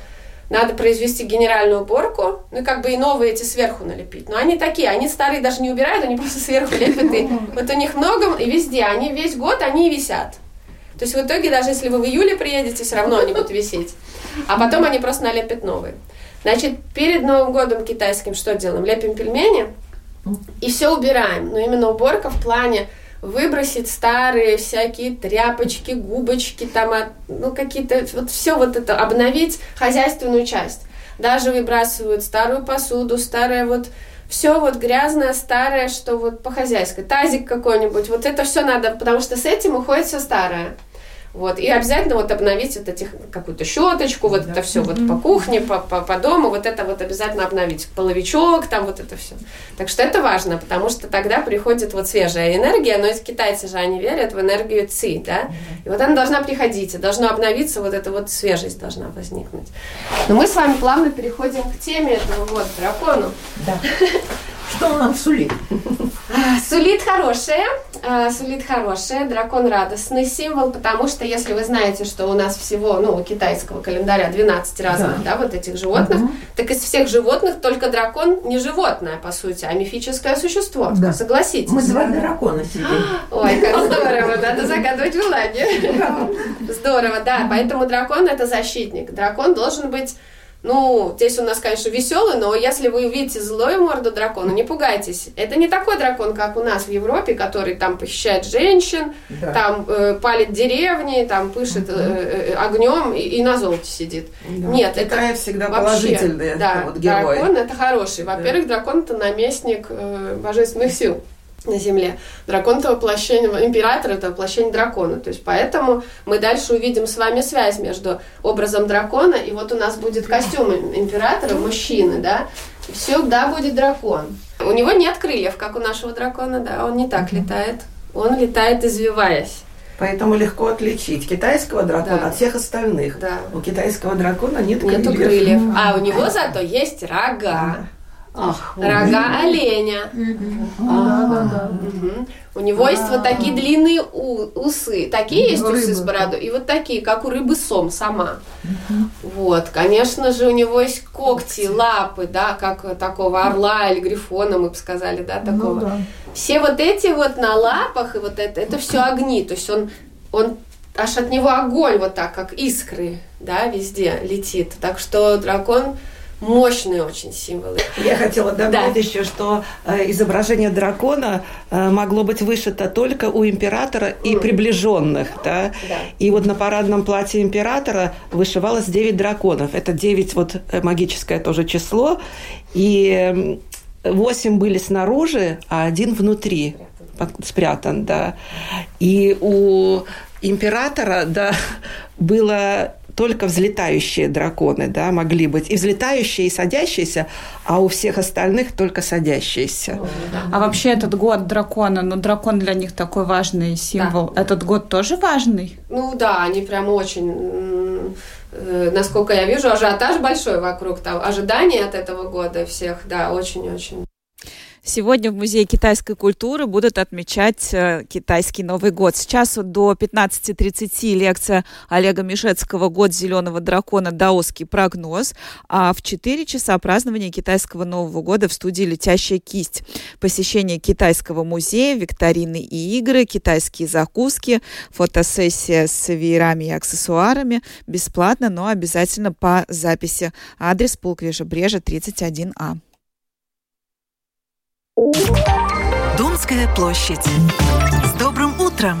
надо произвести генеральную уборку, ну и как бы и новые эти сверху налепить. Но они такие, они старые даже не убирают, они просто сверху лепят. И вот у них много, и везде, они весь год, они висят. То есть в итоге, даже если вы в июле приедете, все равно они будут висеть. А потом они просто налепят новые. Значит, перед Новым годом китайским что делаем? Лепим пельмени и все убираем. Но именно уборка в плане выбросить старые всякие тряпочки, губочки, там, ну, какие-то, вот все вот это, обновить хозяйственную часть. Даже выбрасывают старую посуду, старое вот все вот грязное, старое, что вот по хозяйской, тазик какой-нибудь, вот это все надо, потому что с этим уходит все старое. Вот. И обязательно вот обновить вот этих какую-то щеточку, вот да. это все вот по кухне, по, по, по дому, вот это вот обязательно обновить. Половичок, там вот это все. Так что это важно, потому что тогда приходит вот свежая энергия, но китайцы же, они верят в энергию ци, да? И вот она должна приходить, и должна обновиться, вот эта вот свежесть должна возникнуть. Но мы с вами плавно переходим к теме этого вот дракону. Да. Что он нам сулит? А, сулит хорошее, а, сулит хорошее, дракон радостный символ, потому что если вы знаете, что у нас всего, ну, у китайского календаря 12 разных, да, да вот этих животных, угу. так из всех животных только дракон не животное, по сути, а мифическое существо, да. согласитесь. Мы два дракона сидим. Ой, как здорово, надо загадывать желание. Здорово, да, поэтому дракон это защитник. Дракон должен быть ну, здесь у нас, конечно, веселый, но если вы увидите злую морду дракона, не пугайтесь. Это не такой дракон, как у нас в Европе, который там похищает женщин, да. там э, палит деревни, там пышет э, э, огнем и, и на золоте сидит. Да. Нет, Китай это всегда вообще, положительный да, вот, герой. Дракон это хороший. Во-первых, да. дракон это наместник э, божественных сил на Земле. Дракон это воплощение, император это воплощение дракона. То есть поэтому мы дальше увидим с вами связь между образом дракона, и вот у нас будет костюм императора, мужчины, да, и всегда будет дракон. У него нет крыльев, как у нашего дракона, да, он не так летает. Он летает, извиваясь. Поэтому легко отличить китайского дракона да. от всех остальных. Да. У китайского дракона нет крыльев. Нету крыльев. А у него зато есть рога. Ах, рога оленя. У него есть вот такие длинные усы. Такие есть усы с бородой. И вот такие, как у рыбы сом сама. Вот, конечно же, у него есть когти, лапы, да, как такого орла или грифона, мы бы сказали, да, ну такого. Все вот эти вот на лапах, и вот это, это все огни. То есть он, он аж от него огонь вот так, как искры, да, везде летит. Так что дракон мощные очень символы. Я хотела добавить да. еще, что э, изображение дракона э, могло быть вышито только у императора и mm. приближенных. Да? Да. И вот на парадном платье императора вышивалось 9 драконов. Это 9 вот э, магическое тоже число. И 8 были снаружи, а один внутри спрятан, спрятан да. И у императора, да, было только взлетающие драконы, да, могли быть. И взлетающие, и садящиеся, а у всех остальных только садящиеся. А вообще этот год дракона, ну, дракон для них такой важный символ. Да. Этот год тоже важный? Ну да, они прям очень э, насколько я вижу, ажиотаж большой вокруг того, ожидания от этого года всех, да, очень-очень. Сегодня в Музее китайской культуры будут отмечать э, китайский Новый год. Сейчас до 15.30 лекция Олега Мишецкого «Год зеленого дракона. Даосский прогноз», а в 4 часа празднование китайского Нового года в студии «Летящая кисть». Посещение китайского музея, викторины и игры, китайские закуски, фотосессия с веерами и аксессуарами бесплатно, но обязательно по записи. Адрес Пулквежа Брежа, 31А. Домская площадь. С добрым утром!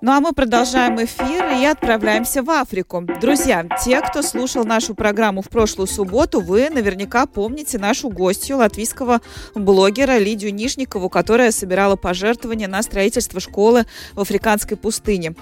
Ну а мы продолжаем эфир и отправляемся в Африку. Друзья, те, кто слушал нашу программу в прошлую субботу, вы наверняка помните нашу гостью, латвийского блогера Лидию Нижникову, которая собирала пожертвования на строительство школы в африканской пустыне.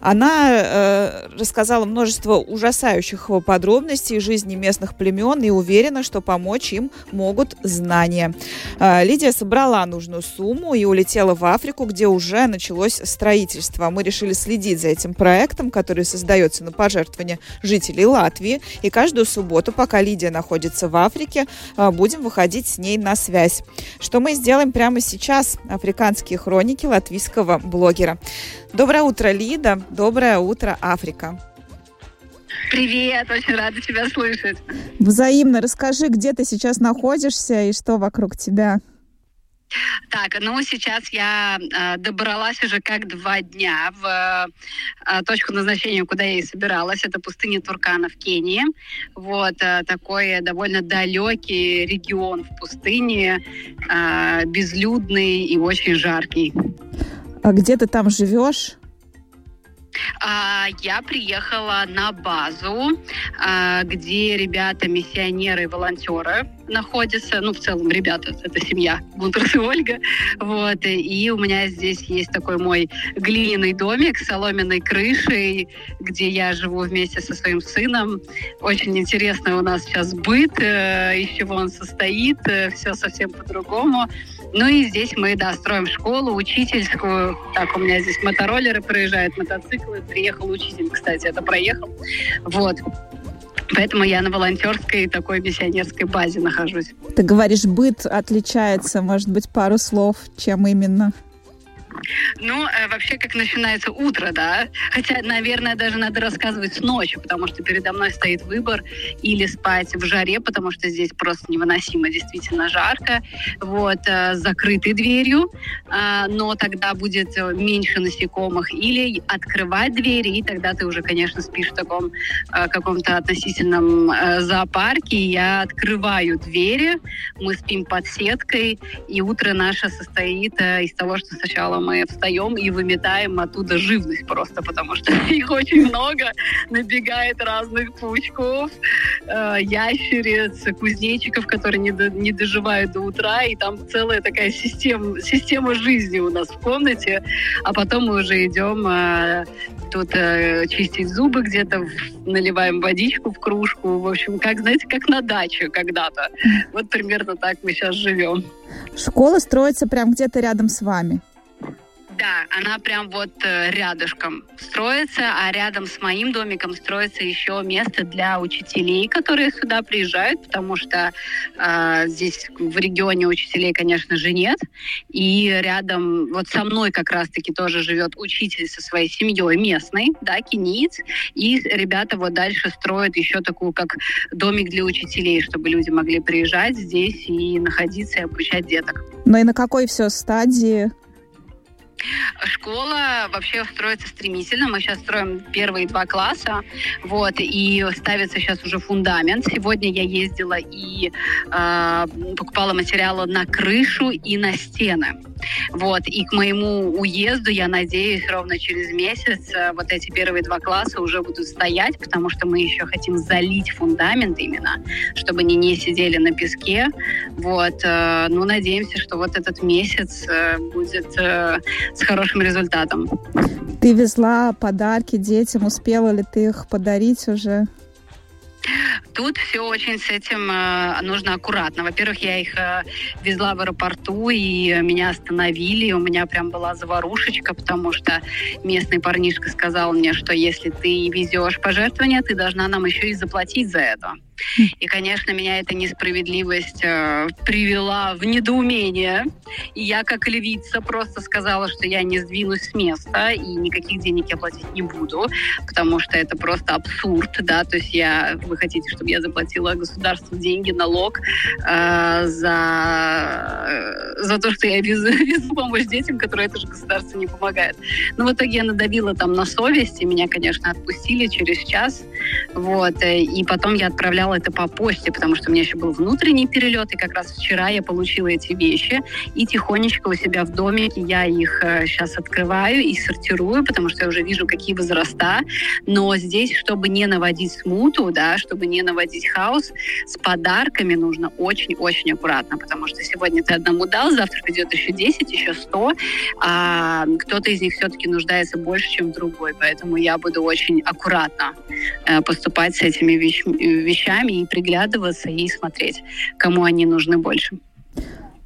Она э, рассказала множество ужасающих подробностей жизни местных племен и уверена, что помочь им могут знания. Э, Лидия собрала нужную сумму и улетела в Африку, где уже началось строительство. Мы решили следить за этим проектом, который создается на пожертвования жителей Латвии. И каждую субботу, пока Лидия находится в Африке, э, будем выходить с ней на связь. Что мы сделаем прямо сейчас? Африканские хроники латвийского блогера. Доброе утро, Лида. Доброе утро, Африка. Привет, очень рада тебя слышать. Взаимно. Расскажи, где ты сейчас находишься и что вокруг тебя? Так, ну сейчас я э, добралась уже как два дня в э, точку назначения, куда я и собиралась. Это пустыня Туркана в Кении. Вот э, такой довольно далекий регион в пустыне, э, безлюдный и очень жаркий. А где ты там живешь? А, я приехала на базу, а, где ребята, миссионеры и волонтеры находятся. Ну, в целом, ребята, это семья Гунтерс и Ольга. Вот. И у меня здесь есть такой мой глиняный домик с соломенной крышей, где я живу вместе со своим сыном. Очень интересно у нас сейчас быт, э, из чего он состоит. Э, Все совсем по-другому. Ну и здесь мы, да, строим школу учительскую. Так, у меня здесь мотороллеры проезжают, мотоциклы. Приехал учитель, кстати, это проехал. Вот. Поэтому я на волонтерской такой миссионерской базе нахожусь. Ты говоришь, быт отличается, может быть, пару слов, чем именно? Ну, э, вообще, как начинается утро, да. Хотя, наверное, даже надо рассказывать с ночи, потому что передо мной стоит выбор или спать в жаре, потому что здесь просто невыносимо, действительно жарко, вот, э, с закрытой дверью, э, но тогда будет меньше насекомых, или открывать двери, и тогда ты уже, конечно, спишь в таком каком-то относительном зоопарке. Я открываю двери, мы спим под сеткой, и утро наше состоит из того, что сначала мы встаем и выметаем оттуда живность просто, потому что их очень много, набегает разных паучков, э, ящериц, кузнечиков, которые не, до, не доживают до утра, и там целая такая система, система жизни у нас в комнате, а потом мы уже идем э, тут э, чистить зубы где-то, наливаем водичку в кружку, в общем, как, знаете, как на даче когда-то. Вот примерно так мы сейчас живем. Школа строится прям где-то рядом с вами. Да, она прям вот э, рядышком строится, а рядом с моим домиком строится еще место для учителей, которые сюда приезжают, потому что э, здесь в регионе учителей, конечно же, нет. И рядом, вот со мной как раз-таки тоже живет учитель со своей семьей местной, да, кениец. И ребята вот дальше строят еще такую, как домик для учителей, чтобы люди могли приезжать здесь и находиться и обучать деток. Ну и на какой все стадии Школа вообще строится стремительно. Мы сейчас строим первые два класса, вот, и ставится сейчас уже фундамент. Сегодня я ездила и э, покупала материалы на крышу и на стены. Вот, и к моему уезду, я надеюсь, ровно через месяц э, вот эти первые два класса уже будут стоять, потому что мы еще хотим залить фундамент именно, чтобы они не сидели на песке. Вот, э, ну, надеемся, что вот этот месяц э, будет с хорошим результатом. Ты везла подарки детям, успела ли ты их подарить уже? Тут все очень с этим э, нужно аккуратно. Во-первых, я их э, везла в аэропорту, и меня остановили. У меня прям была заварушечка, потому что местный парнишка сказал мне, что если ты везешь пожертвования, ты должна нам еще и заплатить за это. И, конечно, меня эта несправедливость э, привела в недоумение. И я, как львица, просто сказала, что я не сдвинусь с места и никаких денег я платить не буду, потому что это просто абсурд, да, то есть я, вы хотите, чтобы я заплатила государству деньги, налог э, за, э, за то, что я везу, везу помощь детям, которые это же государство не помогает. Но в итоге я надавила там на совесть, и меня, конечно, отпустили через час. Вот, э, и потом я отправляла это по почте, потому что у меня еще был внутренний перелет, и как раз вчера я получила эти вещи, и тихонечко у себя в доме я их сейчас э, открываю и сортирую, потому что я уже вижу, какие возраста. Но здесь, чтобы не наводить смуту, да, чтобы не наводить хаос, с подарками нужно очень-очень аккуратно, потому что сегодня ты одному дал, завтра придет еще 10, еще 100, а кто-то из них все-таки нуждается больше, чем другой. Поэтому я буду очень аккуратно э, поступать с этими вещ вещами и приглядываться и смотреть, кому они нужны больше.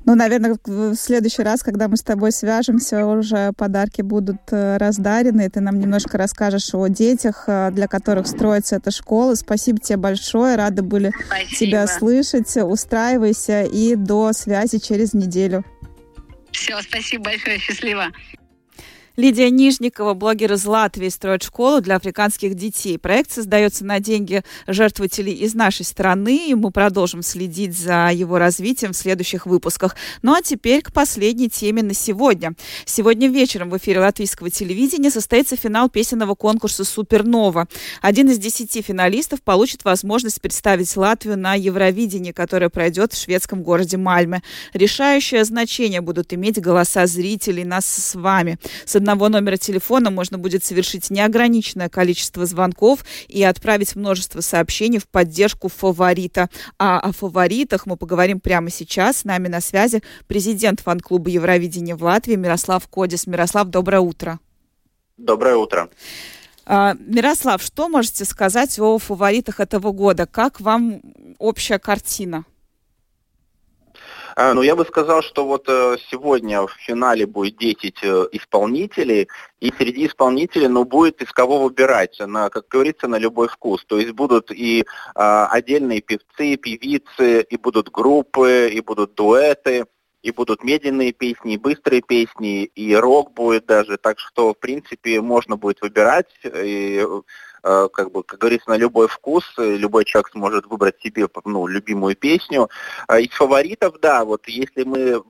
Ну, наверное, в следующий раз, когда мы с тобой свяжемся, уже подарки будут э, раздарены, ты нам немножко расскажешь о детях, э, для которых строится эта школа. Спасибо тебе большое, рады были Спасибо. тебя слышать. Устраивайся и до связи через неделю. Все, спасибо большое, счастливо. Лидия Нижникова, блогер из Латвии, строит школу для африканских детей. Проект создается на деньги жертвователей из нашей страны, и мы продолжим следить за его развитием в следующих выпусках. Ну а теперь к последней теме на сегодня. Сегодня вечером в эфире латвийского телевидения состоится финал песенного конкурса «Супернова». Один из десяти финалистов получит возможность представить Латвию на Евровидении, которое пройдет в шведском городе Мальме. Решающее значение будут иметь голоса зрителей нас с вами. С одного номера телефона можно будет совершить неограниченное количество звонков и отправить множество сообщений в поддержку фаворита. А о фаворитах мы поговорим прямо сейчас. С нами на связи президент фан-клуба Евровидения в Латвии Мирослав Кодис. Мирослав, доброе утро. Доброе утро. А, Мирослав, что можете сказать о фаворитах этого года? Как вам общая картина? А, ну, я бы сказал, что вот э, сегодня в финале будет 10 э, исполнителей, и среди исполнителей, ну, будет из кого выбирать, на, как говорится, на любой вкус. То есть будут и а, отдельные певцы, певицы, и будут группы, и будут дуэты, и будут медленные песни, и быстрые песни, и рок будет даже. Так что, в принципе, можно будет выбирать. И как бы, как говорится, на любой вкус, любой человек сможет выбрать себе ну, любимую песню. А из фаворитов, да, вот если мы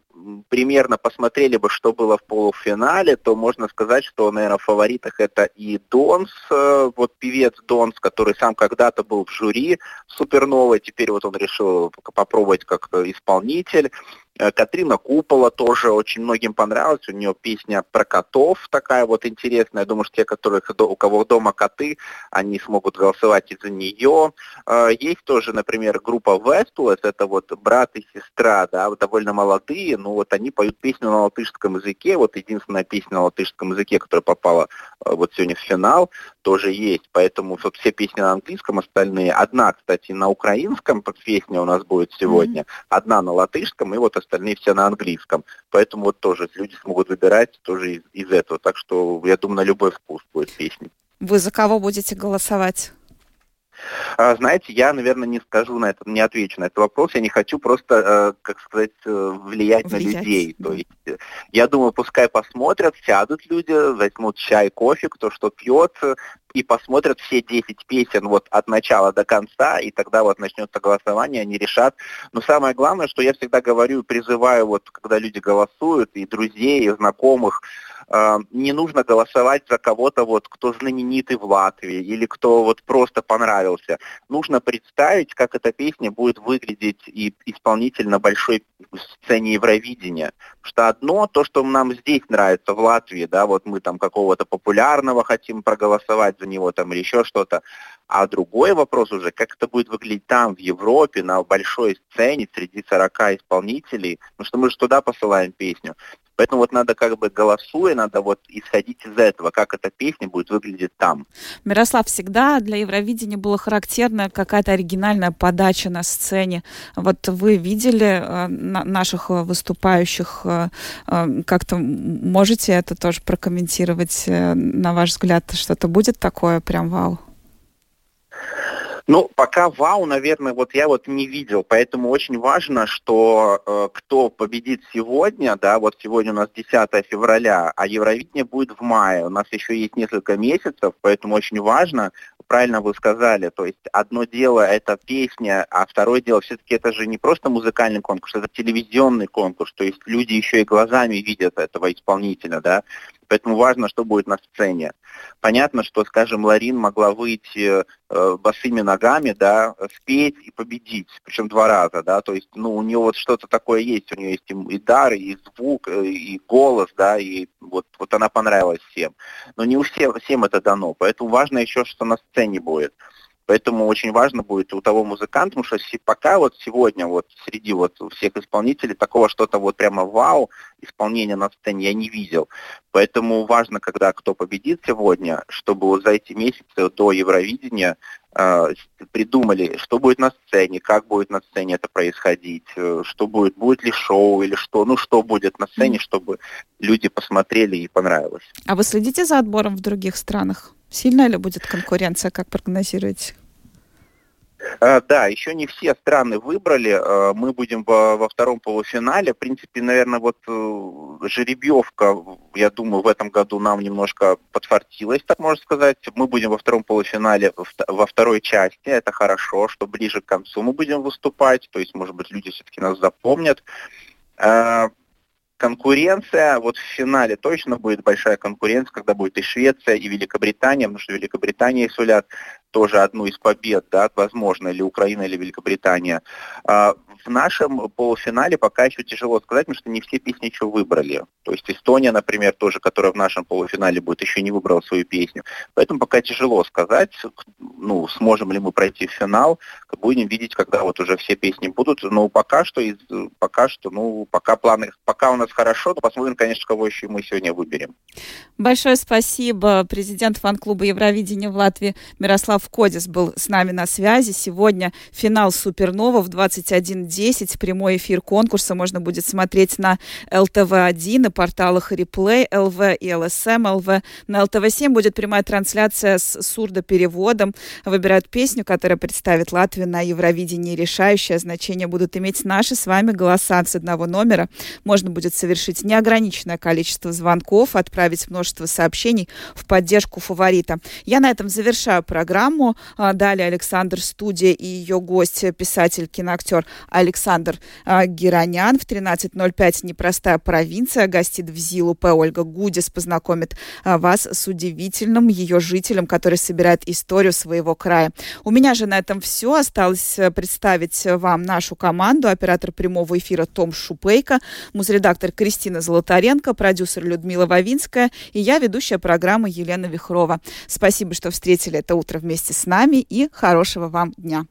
примерно посмотрели бы, что было в полуфинале, то можно сказать, что, наверное, в фаворитах это и Донс, э, вот певец Донс, который сам когда-то был в жюри Суперновой, теперь вот он решил попробовать как исполнитель. Э, Катрина Купола тоже очень многим понравилась. У нее песня про котов такая вот интересная. Я думаю, что те, которые, у кого дома коты, они смогут голосовать из-за нее. Э, есть тоже, например, группа Westless, это вот брат и сестра, да, довольно молодые, но вот они поют песню на латышском языке. Вот единственная песня на латышском языке, которая попала э, вот сегодня в финал, тоже есть. Поэтому вот все песни на английском, остальные. Одна, кстати, на украинском песня у нас будет сегодня, mm-hmm. одна на латышском, и вот остальные все на английском. Поэтому вот тоже люди смогут выбирать тоже из, из этого. Так что, я думаю, на любой вкус будет песни. Вы за кого будете голосовать? А, знаете, я, наверное, не скажу на это, не отвечу на этот вопрос. Я не хочу просто, э, как сказать, э, влиять, влиять на людей. То есть, э, я думаю, пускай посмотрят, сядут люди, возьмут чай, кофе, кто что пьет, и посмотрят все 10 песен вот от начала до конца, и тогда вот начнется голосование, они решат. Но самое главное, что я всегда говорю и призываю, вот когда люди голосуют, и друзей, и знакомых, не нужно голосовать за кого-то, вот, кто знаменитый в Латвии или кто вот просто понравился. Нужно представить, как эта песня будет выглядеть и исполнитель на большой сцене Евровидения. Что одно, то, что нам здесь нравится в Латвии, да, вот мы там какого-то популярного хотим проголосовать за него там или еще что-то. А другой вопрос уже, как это будет выглядеть там, в Европе, на большой сцене, среди 40 исполнителей, потому что мы же туда посылаем песню. Поэтому вот надо как бы голосуя, надо вот исходить из этого, как эта песня будет выглядеть там. Мирослав, всегда для Евровидения было характерно какая-то оригинальная подача на сцене. Вот вы видели э, наших выступающих, э, э, как-то можете это тоже прокомментировать? Э, на ваш взгляд, что-то будет такое прям вау? Ну, пока вау, наверное, вот я вот не видел, поэтому очень важно, что э, кто победит сегодня, да, вот сегодня у нас 10 февраля, а Евровидение будет в мае, у нас еще есть несколько месяцев, поэтому очень важно, правильно вы сказали, то есть одно дело это песня, а второе дело все-таки это же не просто музыкальный конкурс, это телевизионный конкурс, то есть люди еще и глазами видят этого исполнителя, да, Поэтому важно, что будет на сцене. Понятно, что, скажем, Ларин могла выйти э, босыми ногами, да, спеть и победить, причем два раза, да, то есть, ну, у нее вот что-то такое есть, у нее есть и, и дар, и звук, э, и голос, да, и вот, вот она понравилась всем. Но не у всех, всем это дано, поэтому важно еще, что на сцене будет. Поэтому очень важно будет у того музыканта, потому что пока вот сегодня вот среди вот всех исполнителей такого что-то вот прямо вау исполнения на сцене я не видел. Поэтому важно, когда кто победит сегодня, чтобы вот за эти месяцы до Евровидения э, придумали, что будет на сцене, как будет на сцене это происходить, э, что будет, будет ли шоу или что, ну что будет на сцене, чтобы люди посмотрели и понравилось. А вы следите за отбором в других странах? Сильная ли будет конкуренция, как прогнозируете? Uh, да, еще не все страны выбрали. Uh, мы будем во, втором полуфинале. В принципе, наверное, вот uh, жеребьевка, я думаю, в этом году нам немножко подфартилась, так можно сказать. Мы будем во втором полуфинале, во второй части. Это хорошо, что ближе к концу мы будем выступать. То есть, может быть, люди все-таки нас запомнят конкуренция, вот в финале точно будет большая конкуренция, когда будет и Швеция, и Великобритания, потому что Великобритания сулят тоже одну из побед, да, возможно, или Украина, или Великобритания. В нашем полуфинале пока еще тяжело сказать, потому что не все песни еще выбрали. То есть Эстония, например, тоже, которая в нашем полуфинале будет, еще не выбрала свою песню. Поэтому пока тяжело сказать, ну, сможем ли мы пройти в финал. Будем видеть, когда вот уже все песни будут. Но пока что, пока что, ну, пока планы, пока у нас хорошо, но посмотрим, конечно, кого еще мы сегодня выберем. Большое спасибо. Президент фан-клуба Евровидения в Латвии Мирослав Кодис был с нами на связи. Сегодня финал Супернова в 21.10. Прямой эфир конкурса можно будет смотреть на ЛТВ-1, на порталах Replay, ЛВ и ЛСМ, ЛВ. На ЛТВ-7 будет прямая трансляция с сурдопереводом. Выбирают песню, которая представит Латвию на Евровидении. Решающее значение будут иметь наши с вами голоса с одного номера. Можно будет совершить неограниченное количество звонков, отправить множество сообщений в поддержку фаворита. Я на этом завершаю программу. А, далее Александр Студия и ее гость, писатель, киноактер Александр а, Геронян. В 13.05 «Непростая провинция» гостит в ЗИЛУП Ольга Гудис познакомит а, вас с удивительным ее жителем, который собирает историю своего края. У меня же на этом все. Осталось э, представить вам нашу команду. Оператор прямого эфира Том Шупейко, музредактор Кристина Золотаренко, продюсер Людмила Вавинская и я, ведущая программы Елена Вихрова. Спасибо, что встретили это утро вместе с нами и хорошего вам дня.